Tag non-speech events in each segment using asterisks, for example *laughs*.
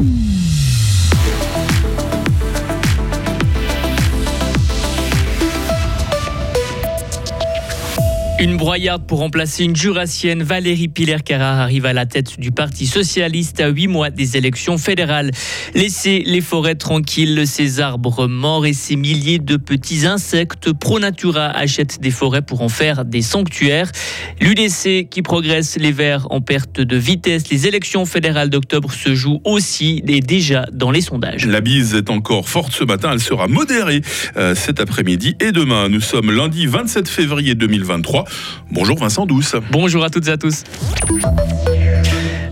Mm-hmm. Une broyarde pour remplacer une jurassienne, Valérie Piller-Carrard arrive à la tête du Parti socialiste à huit mois des élections fédérales. Laissez les forêts tranquilles, ces arbres morts et ces milliers de petits insectes. ProNatura achète des forêts pour en faire des sanctuaires. L'UDC qui progresse, les Verts en perte de vitesse. Les élections fédérales d'octobre se jouent aussi et déjà dans les sondages. La bise est encore forte ce matin, elle sera modérée euh, cet après-midi et demain. Nous sommes lundi 27 février 2023. Bonjour Vincent Douce. Bonjour à toutes et à tous.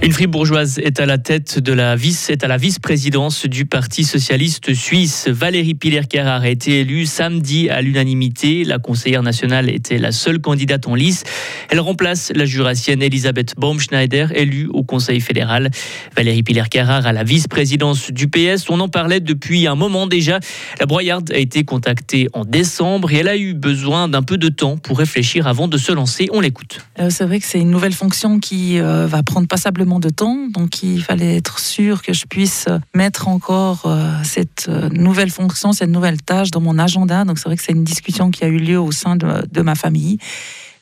Une fribourgeoise est à la tête de la vice, est à la vice-présidence du Parti socialiste suisse. Valérie Piller-Carrard a été élue samedi à l'unanimité. La conseillère nationale était la seule candidate en lice. Elle remplace la jurassienne Elisabeth Baumschneider, élue au Conseil fédéral. Valérie Piller-Carrard à la vice-présidence du PS. On en parlait depuis un moment déjà. La broyarde a été contactée en décembre et elle a eu besoin d'un peu de temps pour réfléchir avant de se lancer. On l'écoute. Euh, c'est vrai que c'est une nouvelle fonction qui euh, va prendre passablement de temps, donc il fallait être sûr que je puisse mettre encore euh, cette euh, nouvelle fonction, cette nouvelle tâche dans mon agenda. Donc c'est vrai que c'est une discussion qui a eu lieu au sein de, ma famille.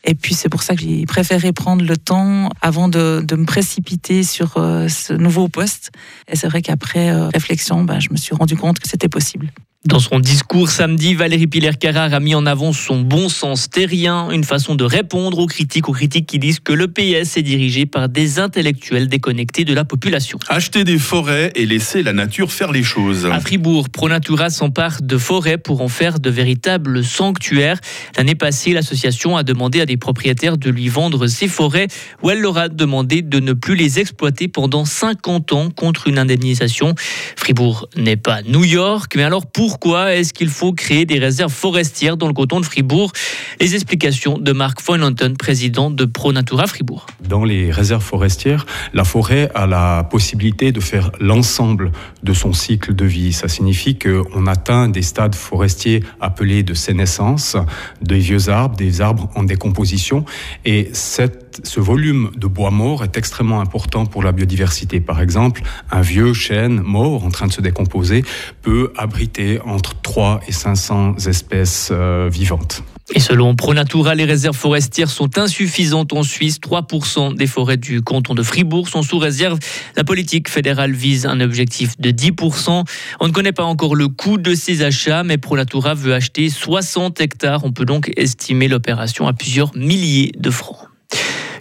Et puis c'est pour ça que j'ai préféré prendre le temps avant de, me précipiter sur euh, ce nouveau poste. Et c'est vrai qu'après réflexion, ben, je me suis rendu compte que c'était possible. Dans son discours samedi, Valérie Piller-Carrard a mis en avant son bon sens terrien, une façon de répondre aux critiques, aux critiques qui disent que le PS est dirigé par des intellectuels déconnectés de la population. Acheter des forêts et laisser la nature faire les choses. À Fribourg, Pronatura s'empare de forêts pour en faire de véritables sanctuaires. L'année passée, l'association a demandé à des propriétaires de lui vendre ses forêts, où elle leur a demandé de ne plus les exploiter pendant 50 ans contre une indemnisation. Fribourg n'est pas New York, mais alors pour pourquoi est-ce qu'il faut créer des réserves forestières dans le canton de Fribourg Les explications de Marc Foynanton, président de ProNatura Fribourg. Dans les réserves forestières, la forêt a la possibilité de faire l'ensemble de son cycle de vie. Ça signifie qu'on atteint des stades forestiers appelés de sénescence, des vieux arbres, des arbres en décomposition. Et cette, ce volume de bois mort est extrêmement important pour la biodiversité. Par exemple, un vieux chêne mort en train de se décomposer peut abriter entre 3 et 500 espèces euh, vivantes. Et selon ProNatura, les réserves forestières sont insuffisantes en Suisse. 3% des forêts du canton de Fribourg sont sous réserve. La politique fédérale vise un objectif de 10%. On ne connaît pas encore le coût de ces achats, mais ProNatura veut acheter 60 hectares. On peut donc estimer l'opération à plusieurs milliers de francs.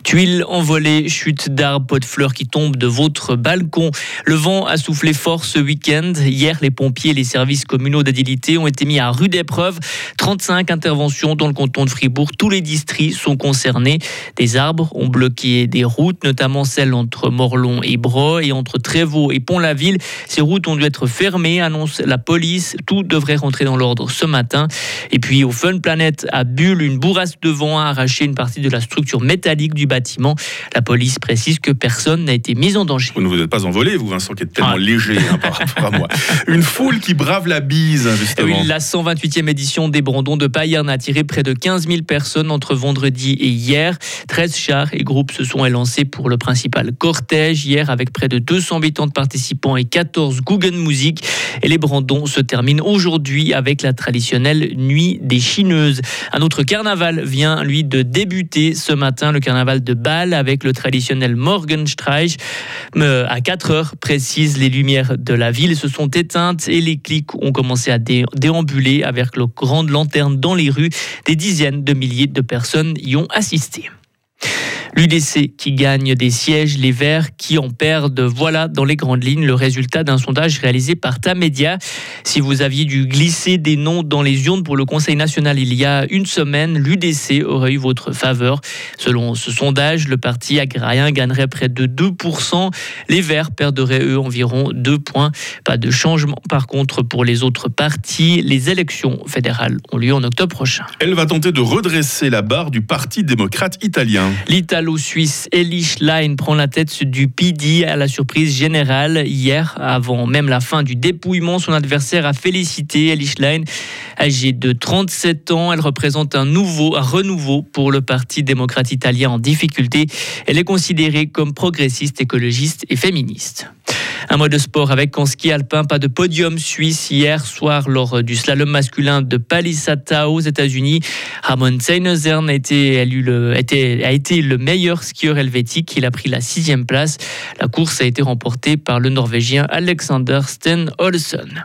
Tuiles envolées, chutes d'arbres, pots de fleurs qui tombent de votre balcon. Le vent a soufflé fort ce week-end. Hier, les pompiers et les services communaux d'adilité ont été mis à rude épreuve. 35 interventions dans le canton de Fribourg. Tous les districts sont concernés. Des arbres ont bloqué des routes, notamment celles entre Morlon et Bro et entre Trévaux et Pont-la-Ville. Ces routes ont dû être fermées, annonce la police. Tout devrait rentrer dans l'ordre ce matin. Et puis au Fun Planet à Bulle, une bourrasque de vent a arraché une partie de la structure métallique du bâtiment bâtiment. La police précise que personne n'a été mis en danger. Vous ne vous êtes pas envolé, vous, Vincent, qui êtes tellement ah. léger hein, par rapport à moi. *laughs* Une foule qui brave la bise, justement. Oui, la 128e édition des Brandons de Payerne a attiré près de 15 000 personnes entre vendredi et hier. 13 chars et groupes se sont élancés pour le principal cortège hier avec près de 280 participants et 14 Google Music. Et les Brandons se terminent aujourd'hui avec la traditionnelle nuit des Chineuses. Un autre carnaval vient, lui, de débuter ce matin, le carnaval de Bâle avec le traditionnel Morgenstreich. Euh, à 4 heures précises, les lumières de la ville se sont éteintes et les clics ont commencé à déambuler avec le grandes lanternes dans les rues. Des dizaines de milliers de personnes y ont assisté. L'UDC qui gagne des sièges, les Verts qui en perdent. Voilà dans les grandes lignes le résultat d'un sondage réalisé par Tamedia. Si vous aviez dû glisser des noms dans les urnes pour le Conseil national il y a une semaine, l'UDC aurait eu votre faveur. Selon ce sondage, le parti agrarien gagnerait près de 2%. Les Verts perderaient eux environ 2 points. Pas de changement par contre pour les autres partis. Les élections fédérales ont lieu en octobre prochain. Elle va tenter de redresser la barre du Parti démocrate italien suisse Eli Schlein prend la tête du PD à la surprise générale. Hier, avant même la fin du dépouillement, son adversaire a félicité Eli Schlein. Âgée de 37 ans, elle représente un nouveau, un renouveau pour le Parti démocrate italien en difficulté. Elle est considérée comme progressiste, écologiste et féministe. Un mot de sport avec en ski alpin, pas de podium suisse hier soir lors du slalom masculin de Palisata aux États-Unis. Ramon Seinezern a été, le, a été le meilleur skieur helvétique. Il a pris la sixième place. La course a été remportée par le Norvégien Alexander Sten Olsen.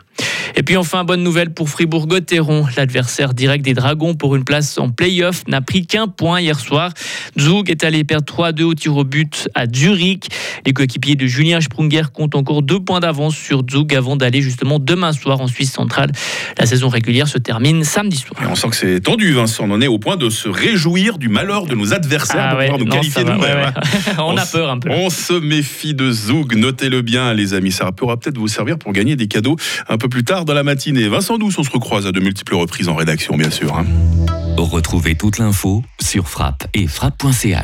Et puis enfin, bonne nouvelle pour Fribourg-Gotteron. L'adversaire direct des Dragons pour une place en play-off n'a pris qu'un point hier soir. Zug est allé perdre 3-2 au tir au but à Zurich. Les coéquipiers de Julien Sprunger comptent encore deux points d'avance sur Zug avant d'aller justement demain soir en Suisse centrale. La saison régulière se termine samedi soir. on sent que c'est tendu, Vincent. On en est au point de se réjouir du malheur de nos adversaires ah pouvoir nous qualifier nous *laughs* on, a peur un peu. On se méfie de Zug. Notez-le bien, les amis. Ça pourra peut-être vous servir pour gagner des cadeaux un peu plus dans la matinée. Vincent Douce, on se recroise à de multiples reprises en rédaction, bien sûr. Hein. Retrouvez toute l'info sur frappe et frappe.ch.